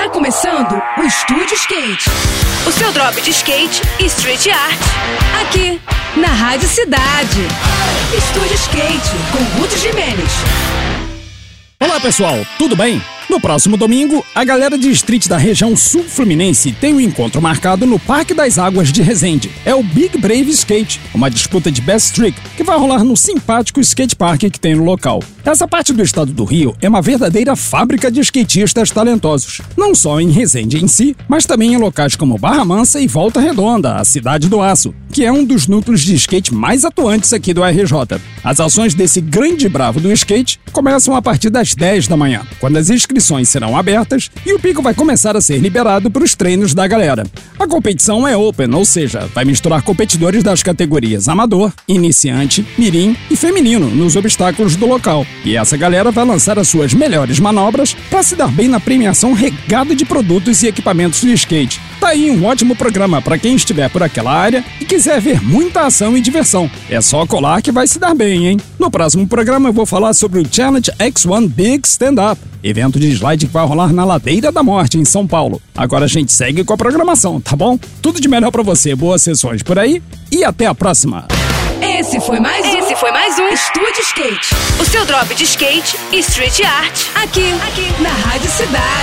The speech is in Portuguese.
Tá começando o Estúdio Skate. O seu drop de skate e street art. Aqui, na Rádio Cidade. Estúdio Skate, com Ruth Jimenez. Olá pessoal, tudo bem? No próximo domingo, a galera de street da região sul fluminense tem um encontro marcado no Parque das Águas de Resende. É o Big Brave Skate, uma disputa de best trick que vai rolar no simpático skate park que tem no local. Essa parte do estado do Rio é uma verdadeira fábrica de skatistas talentosos, não só em Resende em si, mas também em locais como Barra Mansa e Volta Redonda, a cidade do aço, que é um dos núcleos de skate mais atuantes aqui do RJ. As ações desse grande bravo do skate começam a partir das 10 da manhã, quando as inscrições serão abertas e o pico vai começar a ser liberado para os treinos da galera. A competição é open, ou seja, vai misturar competidores das categorias amador, iniciante, mirim e feminino nos obstáculos do local. E essa galera vai lançar as suas melhores manobras para se dar bem na premiação regada de produtos e equipamentos de skate. Tá aí um ótimo programa para quem estiver por aquela área e quiser ver muita ação e diversão. É só colar que vai se dar bem, hein? No próximo programa eu vou falar sobre o Challenge X1 Big Stand Up, evento de slide que vai rolar na Ladeira da Morte, em São Paulo. Agora a gente segue com a programação, tá bom? Tudo de melhor para você, boas sessões por aí e até a próxima! Esse foi mais um. Esse foi mais um Estúdio Skate. O seu drop de skate e street art. Aqui, aqui, na Rádio Cidade.